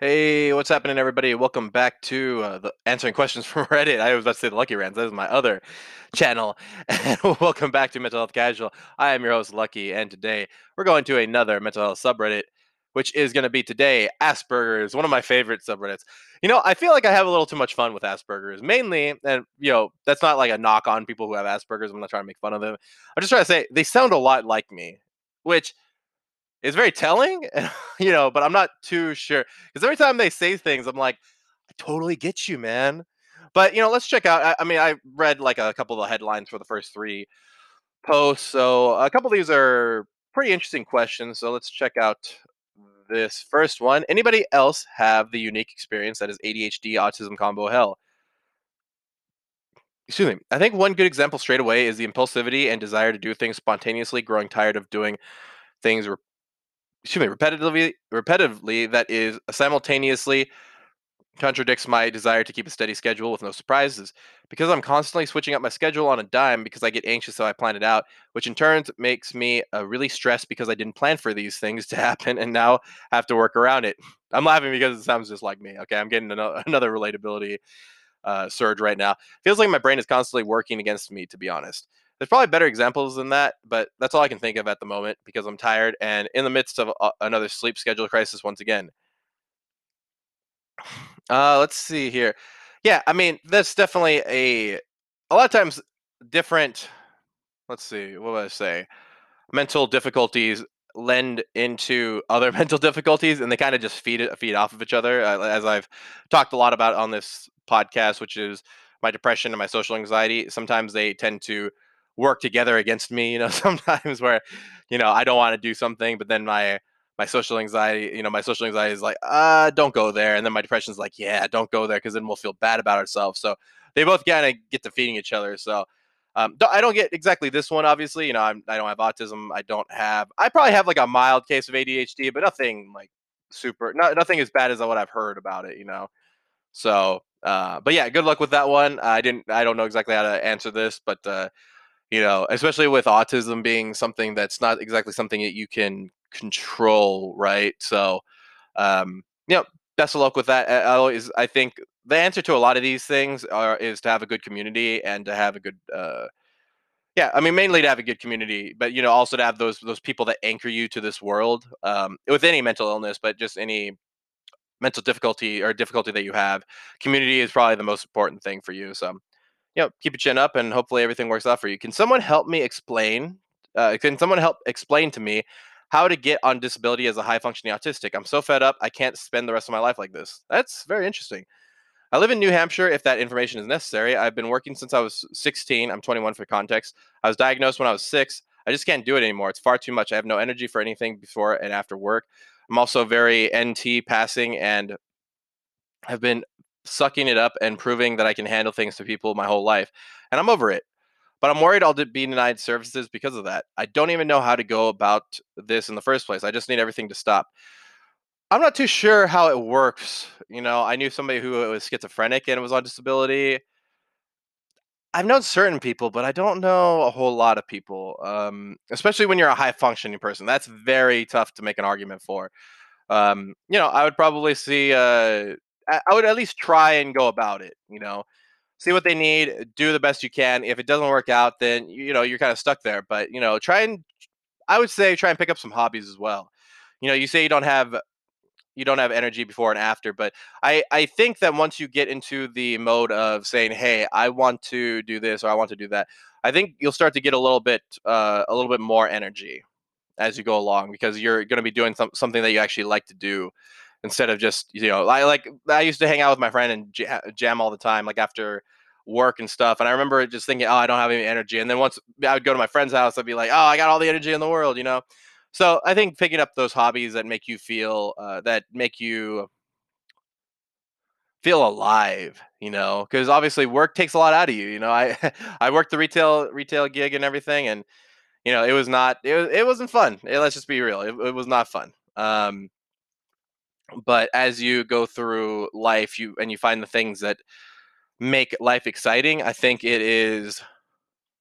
Hey, what's happening, everybody? Welcome back to uh, the answering questions from Reddit. I was about to say the Lucky Rants. That is my other channel. And welcome back to Mental Health Casual. I am your host, Lucky, and today we're going to another mental health subreddit, which is going to be today Asperger's, one of my favorite subreddits. You know, I feel like I have a little too much fun with Asperger's, mainly, and you know, that's not like a knock on people who have Asperger's. I'm not trying to make fun of them. I'm just trying to say they sound a lot like me, which it's very telling, you know, but I'm not too sure because every time they say things, I'm like, I totally get you, man. But you know, let's check out. I, I mean, I read like a couple of the headlines for the first three posts, so a couple of these are pretty interesting questions. So let's check out this first one. Anybody else have the unique experience that is ADHD autism combo hell? Excuse me. I think one good example straight away is the impulsivity and desire to do things spontaneously, growing tired of doing things excuse me, repetitively, repetitively that is simultaneously contradicts my desire to keep a steady schedule with no surprises. Because I'm constantly switching up my schedule on a dime because I get anxious so I plan it out, which in turn makes me uh, really stressed because I didn't plan for these things to happen and now have to work around it. I'm laughing because it sounds just like me. Okay, I'm getting another, another relatability uh, surge right now. Feels like my brain is constantly working against me, to be honest. There's probably better examples than that, but that's all I can think of at the moment because I'm tired and in the midst of a, another sleep schedule crisis once again. Uh, let's see here. Yeah, I mean, that's definitely a a lot of times different. Let's see, what would I say? Mental difficulties lend into other mental difficulties, and they kind of just feed it feed off of each other. Uh, as I've talked a lot about on this podcast, which is my depression and my social anxiety. Sometimes they tend to work together against me. You know, sometimes where, you know, I don't want to do something, but then my my social anxiety, you know, my social anxiety is like, uh, don't go there, and then my depression is like, yeah, don't go there, because then we'll feel bad about ourselves. So they both kind of get to feeding each other. So um, I don't get exactly this one, obviously. You know, I'm, I don't have autism. I don't have. I probably have like a mild case of ADHD, but nothing like super. Not, nothing as bad as what I've heard about it. You know. So, uh, but yeah, good luck with that one. I didn't. I don't know exactly how to answer this, but uh, you know, especially with autism being something that's not exactly something that you can control, right? So, um, you know, best of luck with that. I always, I think the answer to a lot of these things are is to have a good community and to have a good, uh, yeah, I mean, mainly to have a good community, but you know, also to have those those people that anchor you to this world um, with any mental illness, but just any mental difficulty or difficulty that you have. Community is probably the most important thing for you. So, you know, keep your chin up and hopefully everything works out for you. Can someone help me explain? Uh, can someone help explain to me how to get on disability as a high functioning autistic? I'm so fed up. I can't spend the rest of my life like this. That's very interesting. I live in New Hampshire if that information is necessary. I've been working since I was 16. I'm 21 for context. I was diagnosed when I was six. I just can't do it anymore. It's far too much. I have no energy for anything before and after work. I'm also very NT passing and have been sucking it up and proving that I can handle things to people my whole life. And I'm over it. But I'm worried I'll be denied services because of that. I don't even know how to go about this in the first place. I just need everything to stop. I'm not too sure how it works. You know, I knew somebody who was schizophrenic and was on disability. I've known certain people, but I don't know a whole lot of people. Um, especially when you're a high functioning person, that's very tough to make an argument for. Um, you know, I would probably see uh, I would at least try and go about it. You know, see what they need, do the best you can. If it doesn't work out, then you know you're kind of stuck there. But you know, try and I would say try and pick up some hobbies as well. You know, you say you don't have you don't have energy before and after, but I I think that once you get into the mode of saying, "Hey, I want to do this or I want to do that," I think you'll start to get a little bit uh, a little bit more energy as you go along because you're going to be doing some, something that you actually like to do instead of just you know I like I used to hang out with my friend and jam all the time like after work and stuff and I remember just thinking oh I don't have any energy and then once I would go to my friend's house I'd be like oh I got all the energy in the world you know? So I think picking up those hobbies that make you feel uh, that make you feel alive you know? Because obviously work takes a lot out of you you know? I I worked the retail retail gig and everything and you know it was not it, was, it wasn't fun let's just be real it, it was not fun. Um but as you go through life you and you find the things that make life exciting i think it is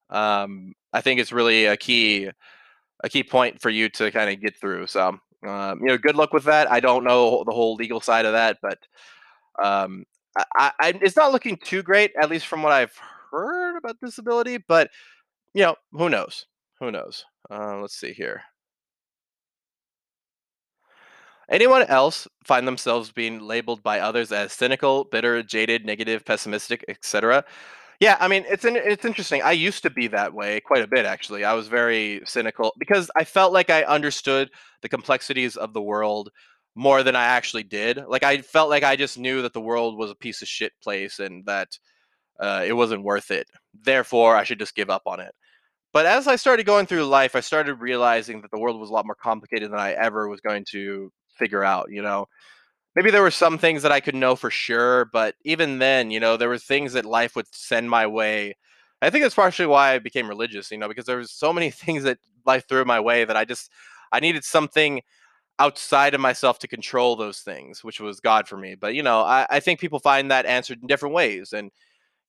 um i think it's really a key a key point for you to kind of get through so Um, you know, good luck with that. I don't know the whole legal side of that, but um, I, I, it's not looking too great, at least from what I've heard about disability. But you know, who knows? Who knows? Uh, let's see here. Anyone else find themselves being labeled by others as cynical, bitter, jaded, negative, pessimistic, etc.? Yeah, I mean, it's it's interesting. I used to be that way quite a bit, actually. I was very cynical because I felt like I understood the complexities of the world more than I actually did. Like I felt like I just knew that the world was a piece of shit place and that uh, it wasn't worth it. Therefore, I should just give up on it. But as I started going through life, I started realizing that the world was a lot more complicated than I ever was going to figure out. You know, maybe there were some things that I could know for sure, but even then, you know, there were things that life would send my way. I think that's partially why I became religious, you know, because there was so many things that life threw my way that I just I needed something outside of myself to control those things, which was God for me. But you know, I, I think people find that answered in different ways. And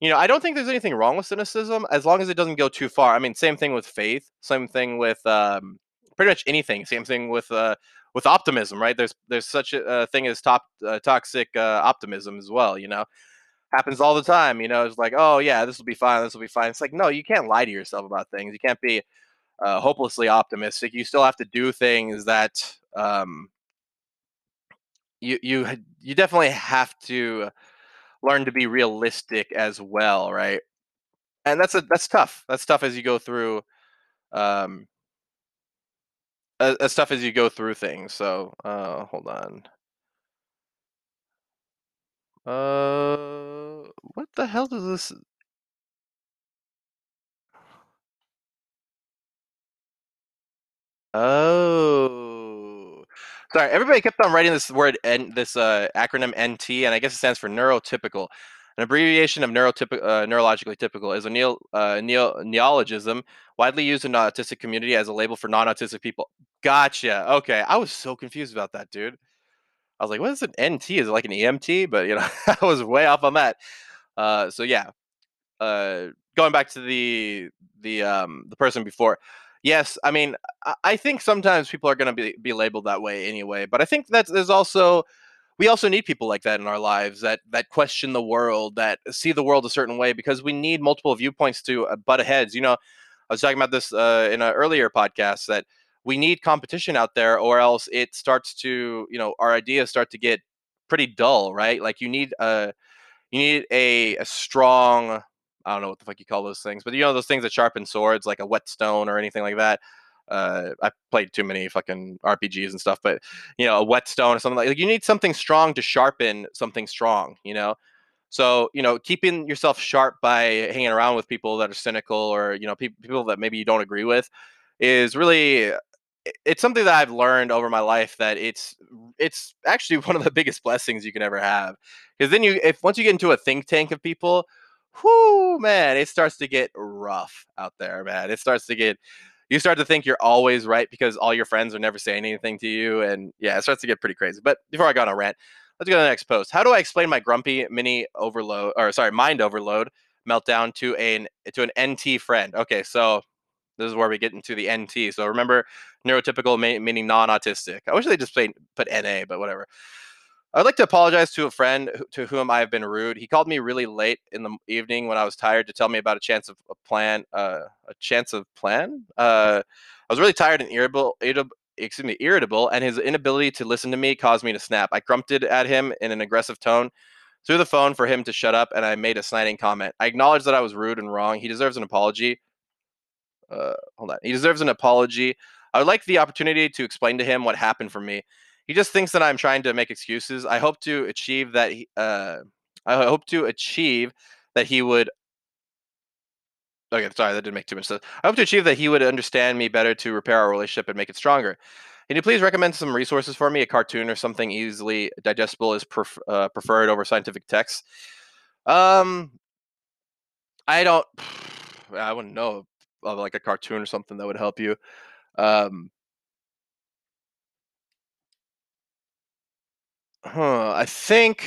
you know, I don't think there's anything wrong with cynicism as long as it doesn't go too far. I mean, same thing with faith, same thing with um, pretty much anything. Same thing with uh, with optimism, right? There's there's such a, thing as top uh, toxic uh, optimism as well. You know, happens all the time. You know, it's like, oh yeah, this will be fine. This will be fine. It's like, no, you can't lie to yourself about things. You can't be uh, hopelessly optimistic. You still have to do things that um, you you you definitely have to learn to be realistic as well, right? And that's a that's tough. That's tough as you go through um as, as tough as you go through things. So, uh hold on. Uh what the hell does this Oh. Sorry, everybody kept on writing this word and this uh, acronym NT, and I guess it stands for neurotypical. An abbreviation of neurotypical, uh, neurologically typical is a neo, uh, neo, neologism widely used in the autistic community as a label for non-autistic people. Gotcha. Okay, I was so confused about that, dude. I was like, "What is an NT? Is it like an EMT?" But you know, I was way off on that. Uh, so yeah, uh, going back to the the um, the person before, yes, I mean, I, I think sometimes people are going to be be labeled that way anyway. But I think that there's also we also need people like that in our lives that that question the world, that see the world a certain way, because we need multiple viewpoints to uh, butt heads. You know, I was talking about this uh, in an earlier podcast that we need competition out there, or else it starts to, you know, our ideas start to get pretty dull, right? Like you need a you need a, a strong I don't know what the fuck you call those things, but you know those things that sharpen swords, like a whetstone or anything like that. Uh, I played too many fucking RPGs and stuff, but you know, a whetstone or something like, like you need something strong to sharpen something strong, you know. So you know, keeping yourself sharp by hanging around with people that are cynical or you know pe- people that maybe you don't agree with is really it's something that I've learned over my life that it's it's actually one of the biggest blessings you can ever have because then you if once you get into a think tank of people whoo, man, it starts to get rough out there, man. It starts to get, you start to think you're always right because all your friends are never saying anything to you. And yeah, it starts to get pretty crazy. But before I go on a rant, let's go to the next post. How do I explain my grumpy mini overload, or sorry, mind overload meltdown to an to an NT friend? Okay, so this is where we get into the NT. So remember, neurotypical meaning non-autistic. I wish they just put NA, but whatever. I'd like to apologize to a friend to whom I have been rude. He called me really late in the evening when I was tired to tell me about a chance of a plan, uh, a chance of plan. Uh, I was really tired and irritable, excuse me, irritable, and his inability to listen to me caused me to snap. I grunted at him in an aggressive tone, through the phone for him to shut up, and I made a sniting comment. I acknowledged that I was rude and wrong. He deserves an apology. Uh, hold on. He deserves an apology. I would like the opportunity to explain to him what happened for me he just thinks that I'm trying to make excuses. I hope to achieve that. He, uh, I hope to achieve that he would. Okay, sorry, that didn't make too much sense. I hope to achieve that he would understand me better to repair our relationship and make it stronger. Can you please recommend some resources for me? A cartoon or something easily digestible is pref- uh, preferred over scientific texts. Um, I don't. I wouldn't know of like a cartoon or something that would help you. Um, Huh, I think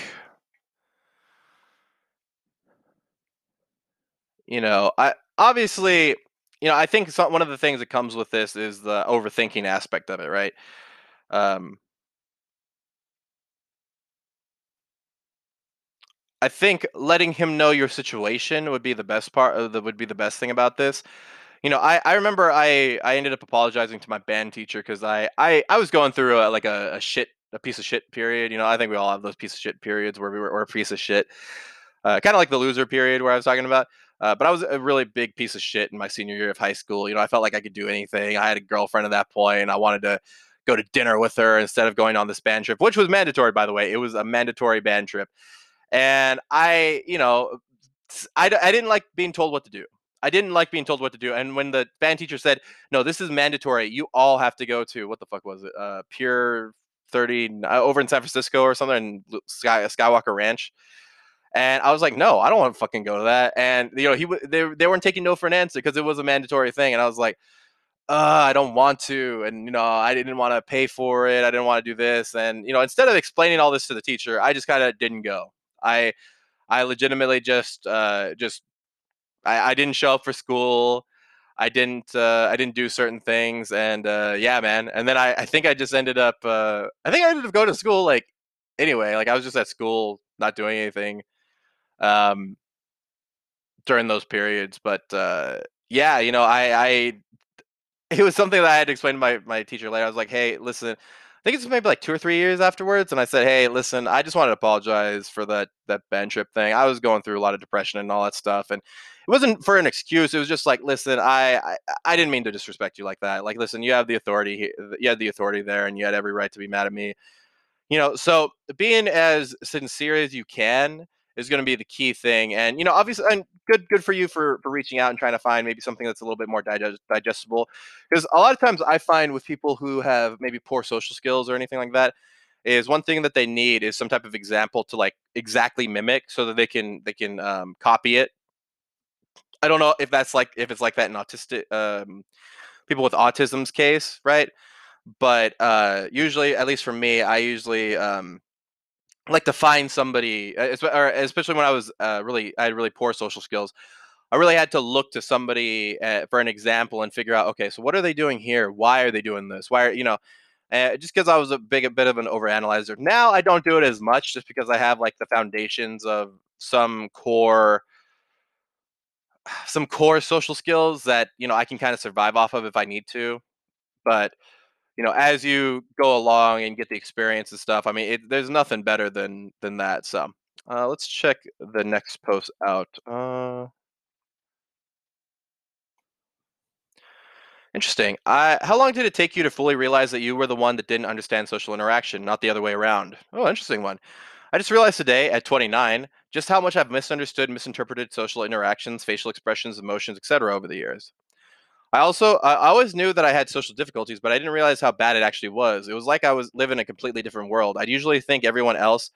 you know, I obviously, you know, I think some, one of the things that comes with this is the overthinking aspect of it, right? Um, I think letting him know your situation would be the best part of the would be the best thing about this. You know, I I remember I I ended up apologizing to my band teacher because I I I was going through a, like a, a shit a piece of shit period. You know, I think we all have those piece of shit periods where we were, were a piece of shit. Uh, kind of like the loser period where I was talking about. Uh, but I was a really big piece of shit in my senior year of high school. You know, I felt like I could do anything. I had a girlfriend at that point, and I wanted to go to dinner with her instead of going on this band trip, which was mandatory, by the way. It was a mandatory band trip. And I, you know, I, I didn't like being told what to do. I didn't like being told what to do. And when the band teacher said, no, this is mandatory, you all have to go to what the fuck was it? Uh, Pier 30 uh, over in San Francisco or something, Sky, Skywalker Ranch. And I was like, no, I don't want to fucking go to that. And you know, he they they weren't taking no for an answer because it was a mandatory thing. And I was like, uh, I don't want to. And you know, I didn't want to pay for it. I didn't want to do this. And you know, instead of explaining all this to the teacher, I just kind of didn't go. I I legitimately just uh just I, I didn't show up for school. I didn't uh, I didn't do certain things and uh, yeah man and then I, I think I just ended up uh, I think I ended up going to school like anyway like I was just at school not doing anything um, during those periods. But uh, yeah, you know, I, I it was something that I had to explain to my my teacher later. I was like, hey, listen. I think it's maybe like two or three years afterwards, and I said, "Hey, listen, I just wanted to apologize for that that band trip thing. I was going through a lot of depression and all that stuff, and wasn't for an excuse. It was just like, listen, I, I I didn't mean to disrespect you like that. Like, listen, you have the authority, you had the authority there, and you had every right to be mad at me. You know, so being as sincere as you can is going to be the key thing. And you know, obviously, and good good for you for for reaching out and trying to find maybe something that's a little bit more digest, digestible. Because a lot of times I find with people who have maybe poor social skills or anything like that, is one thing that they need is some type of example to like exactly mimic so that they can they can um, copy it. I don't know if that's like if it's like that in autistic um, people with autism's case, right? But uh, usually, at least for me, I usually um, like to find somebody, uh, especially when I was uh, really, I had really poor social skills. I really had to look to somebody uh, for an example and figure out, okay, so what are they doing here? Why are they doing this? Why are you know? Uh, just because I was a big a bit of an overanalyzer. Now I don't do it as much, just because I have like the foundations of some core, some core social skills that you know I can kind of survive off of if I need to. But you know, as you go along and get the experience and stuff, I mean, it, there's nothing better than than that. So, uh, let's check the next post out. Uh, interesting. I, how long did it take you to fully realize that you were the one that didn't understand social interaction, not the other way around? Oh, interesting one. I just realized today at 29 just how much I've misunderstood, misinterpreted social interactions, facial expressions, emotions, etc. over the years. I also I always knew that I had social difficulties, but I didn't realize how bad it actually was. It was like I was living in a completely different world. I'd usually think everyone else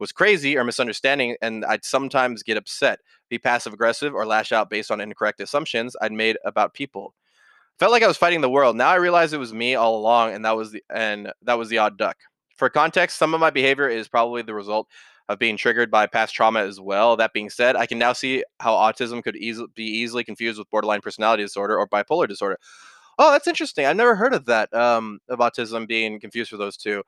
was crazy or misunderstanding, and I'd sometimes get upset, be passive aggressive, or lash out based on incorrect assumptions I'd made about people. Felt like I was fighting the world. Now I realize it was me all along, and that was the and that was the odd duck. For context, some of my behavior is probably the result of being triggered by past trauma as well. That being said, I can now see how autism could be easily confused with borderline personality disorder or bipolar disorder. Oh, that's interesting. I've never heard of that um, of autism being confused for those two.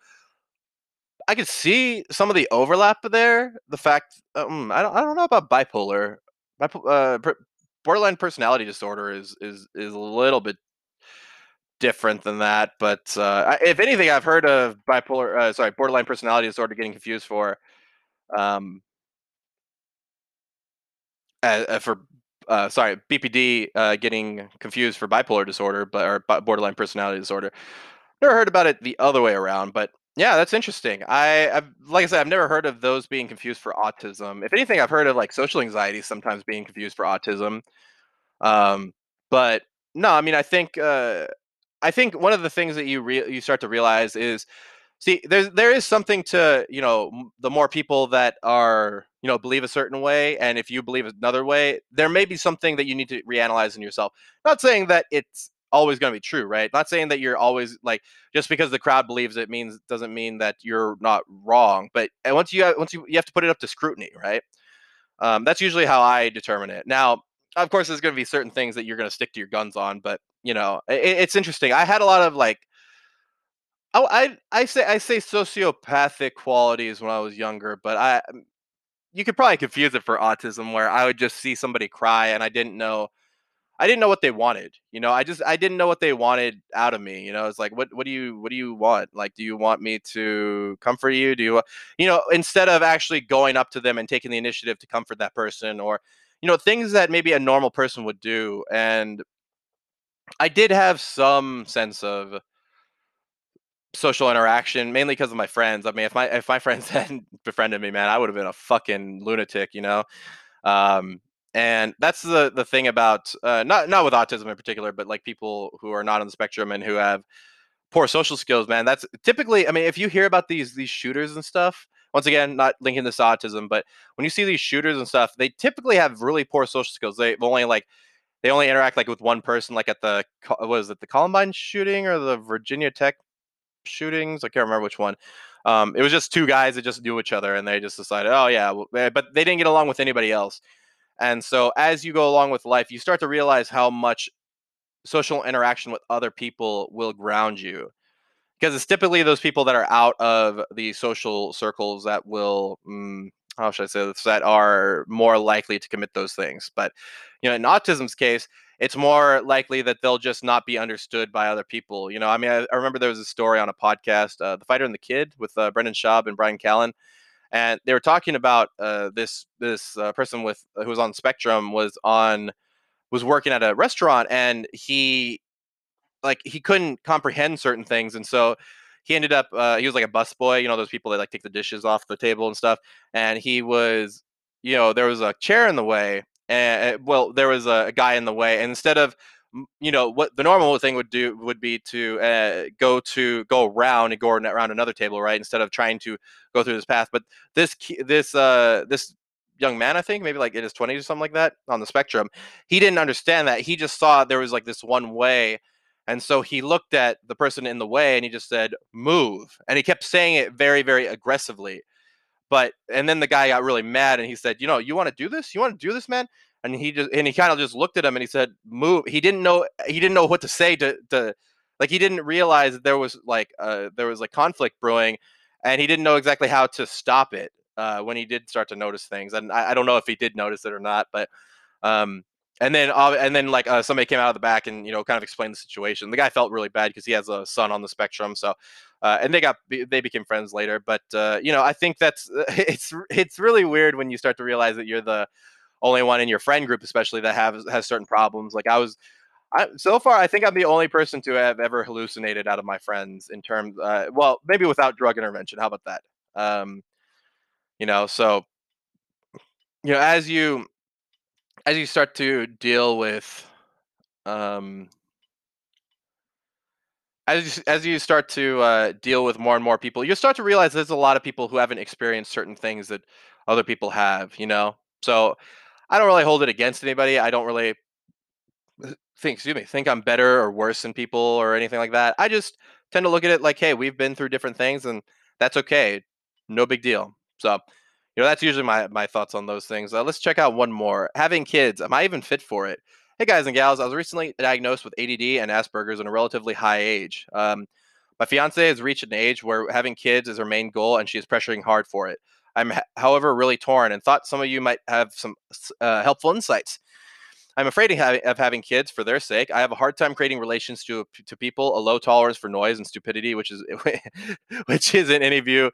I could see some of the overlap there. The fact um, I don't I don't know about bipolar. Bipolar uh, borderline personality disorder is is is a little bit different than that. But uh, if anything, I've heard of bipolar. Uh, sorry, borderline personality disorder getting confused for um, uh, uh, for uh, sorry, BPD uh, getting confused for bipolar disorder, but or borderline personality disorder. Never heard about it the other way around, but yeah, that's interesting. I, I've like I said, I've never heard of those being confused for autism. If anything, I've heard of like social anxiety sometimes being confused for autism. Um, but no, I mean, I think uh, I think one of the things that you re- you start to realize is see there's there is something to you know the more people that are you know believe a certain way and if you believe another way there may be something that you need to reanalyze in yourself. Not saying that it's always going to be true right? Not saying that you're always like just because the crowd believes it means doesn't mean that you're not wrong but once you have, once you you have to put it up to scrutiny right? Um, that's usually how i determine it. Now of course there's going to be certain things that you're going to stick to your guns on but you know it, it's interesting i had a lot of like Oh, I I say I say sociopathic qualities when I was younger, but I um, you could probably confuse it for autism where I would just see somebody cry and I didn't know I didn't know what they wanted. You know, I just I didn't know what they wanted out of me. You know, it's like what what do you what do you want? Like, do you want me to comfort you? Do you you know instead of actually going up to them and taking the initiative to comfort that person or you know things that maybe a normal person would do and I did have some sense of social interaction, mainly because of my friends. I mean, if my if my friends hadn't befriended me, man, I would have been a fucking lunatic, you know. Um, and that's the the thing about uh, not not with autism in particular, but like people who are not on the spectrum and who have poor social skills, man. That's typically, I mean, if you hear about these these shooters and stuff, once again, not linking this to autism, but when you see these shooters and stuff, they typically have really poor social skills. They've only like they only interact like with one person, like at the was it the Columbine shooting or the Virginia Tech shootings. I can't remember which one. Um, it was just two guys that just knew each other, and they just decided, oh yeah, eh, but they didn't get along with anybody else. And so, as you go along with life, you start to realize how much social interaction with other people will ground you because it's typically those people that are out of the social circles that will mm, how should i say this? That are more likely to commit those things but you know in autism's case it's more likely that they'll just not be understood by other people you know i mean i, I remember there was a story on a podcast uh, the fighter and the kid with uh, brendan schaub and Bryan callen and they were talking about uh, this this uh, person with who was on spectrum was on was working at a restaurant and he like he couldn't comprehend certain things and so he ended up uh, he was like a busboy you know those people that like take the dishes off the table and stuff and he was you know there was a chair in the way and well there was a, a guy in the way and instead of you know what the normal thing would do would be to uh, go to go around and go around another table right instead of trying to go through this path but this this uh this young man, I think, maybe like in his 20s or something like that on the spectrum. He didn't understand that. He just saw there was like this one way. And so he looked at the person in the way and he just said, move. And he kept saying it very, very aggressively. But, and then the guy got really mad and he said, you know, you want to do this? You want to do this, man? And he just, and he kind of just looked at him and he said, move. He didn't know, he didn't know what to say to, to, like, he didn't realize that there was like, uh, there was like conflict brewing and he didn't know exactly how to stop it uh, when he did start to notice things. And I, I, don't know if he did notice it or not, but um, and then uh, and then like uh, somebody came out of the back and you know kind of explained the situation. The guy felt really bad because he has a son on the spectrum, so. Uh, and they got they became friends later, but uh, you know I think that's it's it's really weird when you start to realize that you're the only one in your friend group, especially that have has certain problems. Like I was, I, so far, I think I'm the only person to have ever hallucinated out of my friends in terms, uh, well, maybe without drug intervention. How about that? Um, you know so you know as you as you start to deal with um as you, as you start to uh, deal with more and more people, you start to realize there's a lot of people who haven't experienced certain things that other people have. You know, so I don't really hold it against anybody. I don't really think, excuse me, think I'm better or worse than people or anything like that. I just tend to look at it like, hey, we've been through different things, and that's okay. No big deal. So you know that's usually my my thoughts on those things. Uh, let's check out one more. Having kids, am I even fit for it? Hey guys and gals, I was recently diagnosed with ADD and Asperger's in a relatively high age. Um, my fiance has reached an age where having kids is her main goal, and she is pressuring hard for it. I'm, however, really torn, and thought some of you might have some uh, helpful insights. I'm afraid of having kids for their sake. I have a hard time creating relations to to people, a low tolerance for noise and stupidity, which is which is in any view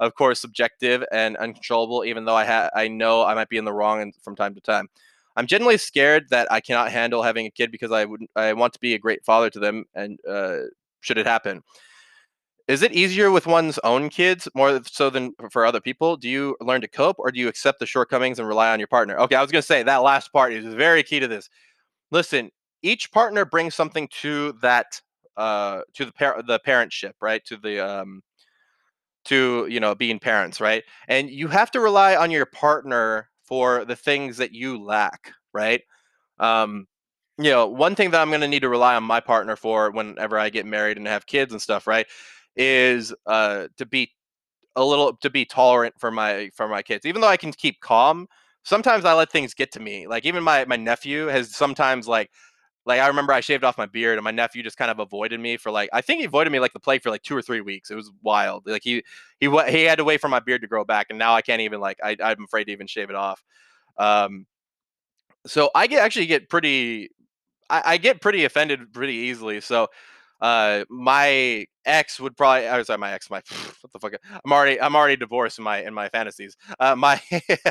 of course, subjective and uncontrollable, even though I ha- I know I might be in the wrong and from time to time. I'm generally scared that I cannot handle having a kid because I would I want to be a great father to them, and uh, should it happen. Is it easier with one's own kids more so than for other people? Do you learn to cope or do you accept the shortcomings and rely on your partner? Okay, I was going to say that last part is very key to this. Listen, each partner brings something to that uh to the par- the parentship, right? To the um to you know being parents right? And you have to rely on your partner for the things that you lack right? Um you know one thing that i'm going to need to rely on my partner for whenever i get married and have kids and stuff right is uh to be a little to be tolerant for my for my kids. Even though i can keep calm sometimes i let things get to me. Like even my my nephew has sometimes like like I remember I shaved off my beard and my nephew just kind of avoided me for like I think he avoided me like the plague for like two or three weeks. It was wild. Like he he he had to wait for my beard to grow back, and now I can't even like I, I'm afraid to even shave it off. Um, so I get actually get pretty I, I get pretty offended pretty easily. So uh my ex would probably I was sorry, my ex my what the fuck I'm already I'm already divorced in my in my fantasies. Uh my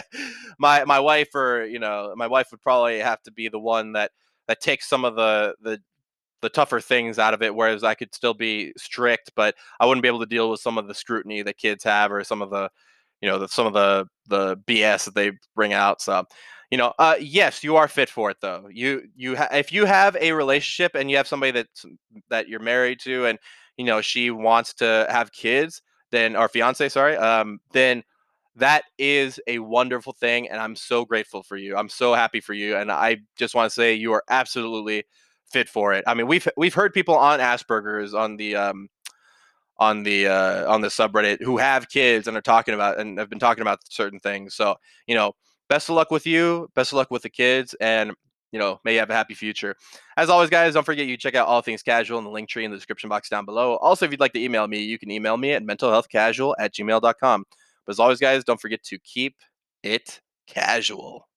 my my wife or you know my wife would probably have to be the one that that takes some of the the the tougher things out of it whereas I could still be strict but I wouldn't be able to deal with some of the scrutiny that kids have or some of the you know the, some of the the BS that they bring out so you know uh yes you are fit for it though. You you ha- if you have a relationship and you have somebody that that you're married to and you know she wants to have kids then or fiance sorry um then that is a wonderful thing and i'm so grateful for you i'm so happy for you and i just want to say you are absolutely fit for it i mean we've we've heard people on asperger's on the um on the uh on the subreddit who have kids and are talking about and have been talking about certain things so you know best of luck with you best of luck with the kids and you know may you have a happy future. As always guys don't forget you check out all things casual in the link tree in the description box down below. Also if you'd like to email me you can email me at mentalhealthcasual at gmail.com but as always, guys, don't forget to keep it casual.